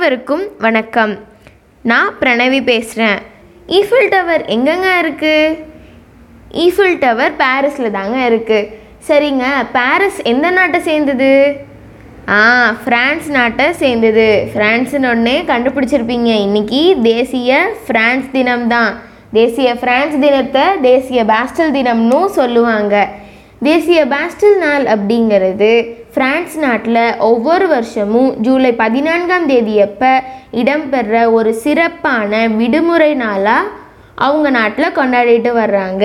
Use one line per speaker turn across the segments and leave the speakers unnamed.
அனைவருக்கும் வணக்கம். நான் பிரணவி பேசுகிறேன் ஈஃபில் டவர் எங்கெங்க இருக்குது ஈஃபில் டவர் பாரிஸில் தாங்க இருக்குது சரிங்க பாரிஸ் எந்த நாட்டை சேர்ந்தது? ஆ ஃப்ரான்ஸ் நாட்டை சேர்ந்தது. ஃப்ரான்ஸுன்னு ஒன்றே கண்டுபிடிச்சிருப்பீங்க. இன்னைக்கு தேசிய ஃப்ரான்ஸ் தினம் தான் தேசிய ஃப்ரான்ஸ் தினத்தை தேசிய பாஸ்டல் தினம்னு சொல்லுவாங்க. தேசிய பாஸ்டல் நாள் அப்படிங்கிறது பிரான்ஸ் நாட்டில் ஒவ்வொரு வருஷமும் ஜூலை பதினான்காம் தேதியப்போ இடம்பெற ஒரு சிறப்பான விடுமுறை நாளாக அவங்க நாட்டில் கொண்டாடிட்டு வர்றாங்க.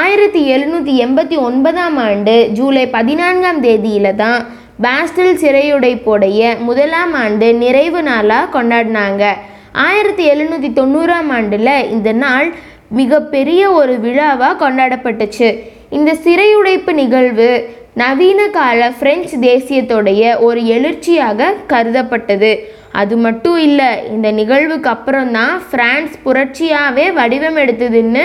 ஆயிரத்தி எழுநூற்றி எண்பத்தி ஒன்பதாம் ஆண்டு ஜூலை பதினான்காம் தேதியில் தான் பாஸ்டில் சிறையுடைப்புடைய முதலாம் ஆண்டு நிறைவு நாளாக கொண்டாடினாங்க. ஆயிரத்தி எழுநூற்றி தொண்ணூறாம் ஆண்டில் இந்த நாள் மிகப்பெரிய ஒரு விழாவாக கொண்டாடப்பட்டுச்சு. இந்த சிறையுடைப்பு நிகழ்வு நவீன கால பிரெஞ்சு தேசியத்துடைய ஒரு எழுச்சியாக கருதப்பட்டது. அது மட்டும் இல்லை இந்த நிகழ்வுக்கு அப்புறம் தான் பிரான்ஸ் புரட்சியாகவே வடிவம் எடுத்ததுன்னு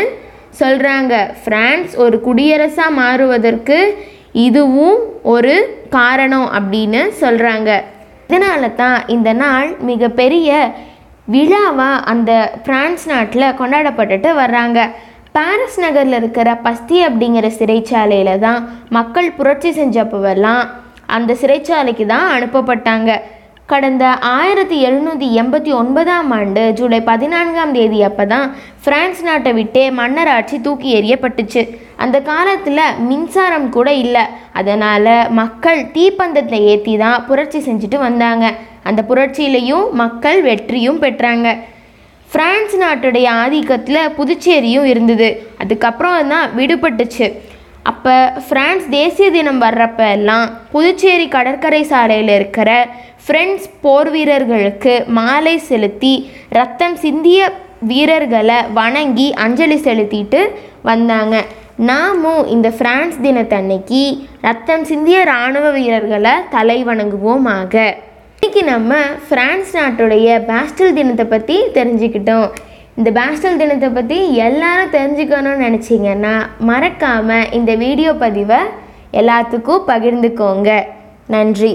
சொல்கிறாங்க பிரான்ஸ் ஒரு குடியரசாக மாறுவதற்கு இதுவும் ஒரு காரணம் அப்படின்னு சொல்கிறாங்க இதனால தான் இந்த நாள் மிகப்பெரிய விழாவாக அந்த பிரான்ஸ் நாட்டில் கொண்டாடப்பட்டுட்டு வர்றாங்க. பாரிஸ் நகரில் இருக்கிற பஸ்தி அப்படிங்கிற சிறைச்சாலையில் தான் மக்கள் புரட்சி செஞ்சப்பவெல்லாம் அந்த சிறைச்சாலைக்கு தான் அனுப்பப்பட்டாங்க. கடந்த ஆயிரத்தி எழுநூற்றி எண்பத்தி ஒன்பதாம் ஆண்டு ஜூலை பதினான்காம் தேதி அப்போ தான் ஃப்ரான்ஸ் நாட்டை விட்டே மன்னராட்சி தூக்கி எறியப்பட்டுச்சு. அந்த காலத்தில் மின்சாரம் கூட இல்லை. அதனால் மக்கள் தீப்பந்தத்தை ஏற்றி தான் புரட்சி செஞ்சுட்டு வந்தாங்க. அந்த புரட்சியிலையும் மக்கள் வெற்றியும் பெற்றாங்க. பிரான்ஸ் நாட்டுடைய ஆதிக்கத்தில் புதுச்சேரியும் இருந்தது. அதுக்கப்புறம் தான் விடுபட்டுச்சு. அப்போ ஃப்ரான்ஸ் தேசிய தினம் வர்றப்ப எல்லாம் புதுச்சேரி கடற்கரை சாலையில் இருக்கிற ஃப்ரெண்ட்ஸ் போர் வீரர்களுக்கு மாலை செலுத்தி ரத்தம் சிந்திய வீரர்களை வணங்கி அஞ்சலி செலுத்திட்டு வந்தாங்க. நாமும் இந்த ஃப்ரான்ஸ் தினத்தன்னைக்கு ரத்தம் சிந்திய இராணுவ வீரர்களை தலை வணங்குவோமாக. இன்றைக்கி நம்ம பிரான்ஸ் நாட்டுடைய பேஸ்டல் தினத்தை பற்றி தெரிஞ்சுக்கிட்டோம். இந்த பேஸ்டல் தினத்தை பற்றி எல்லாரும் தெரிஞ்சுக்கணும்னு நினச்சிங்கன்னா மறக்காமல் இந்த வீடியோ பதிவை எல்லாத்துக்கும் பகிர்ந்துக்கோங்க. நன்றி.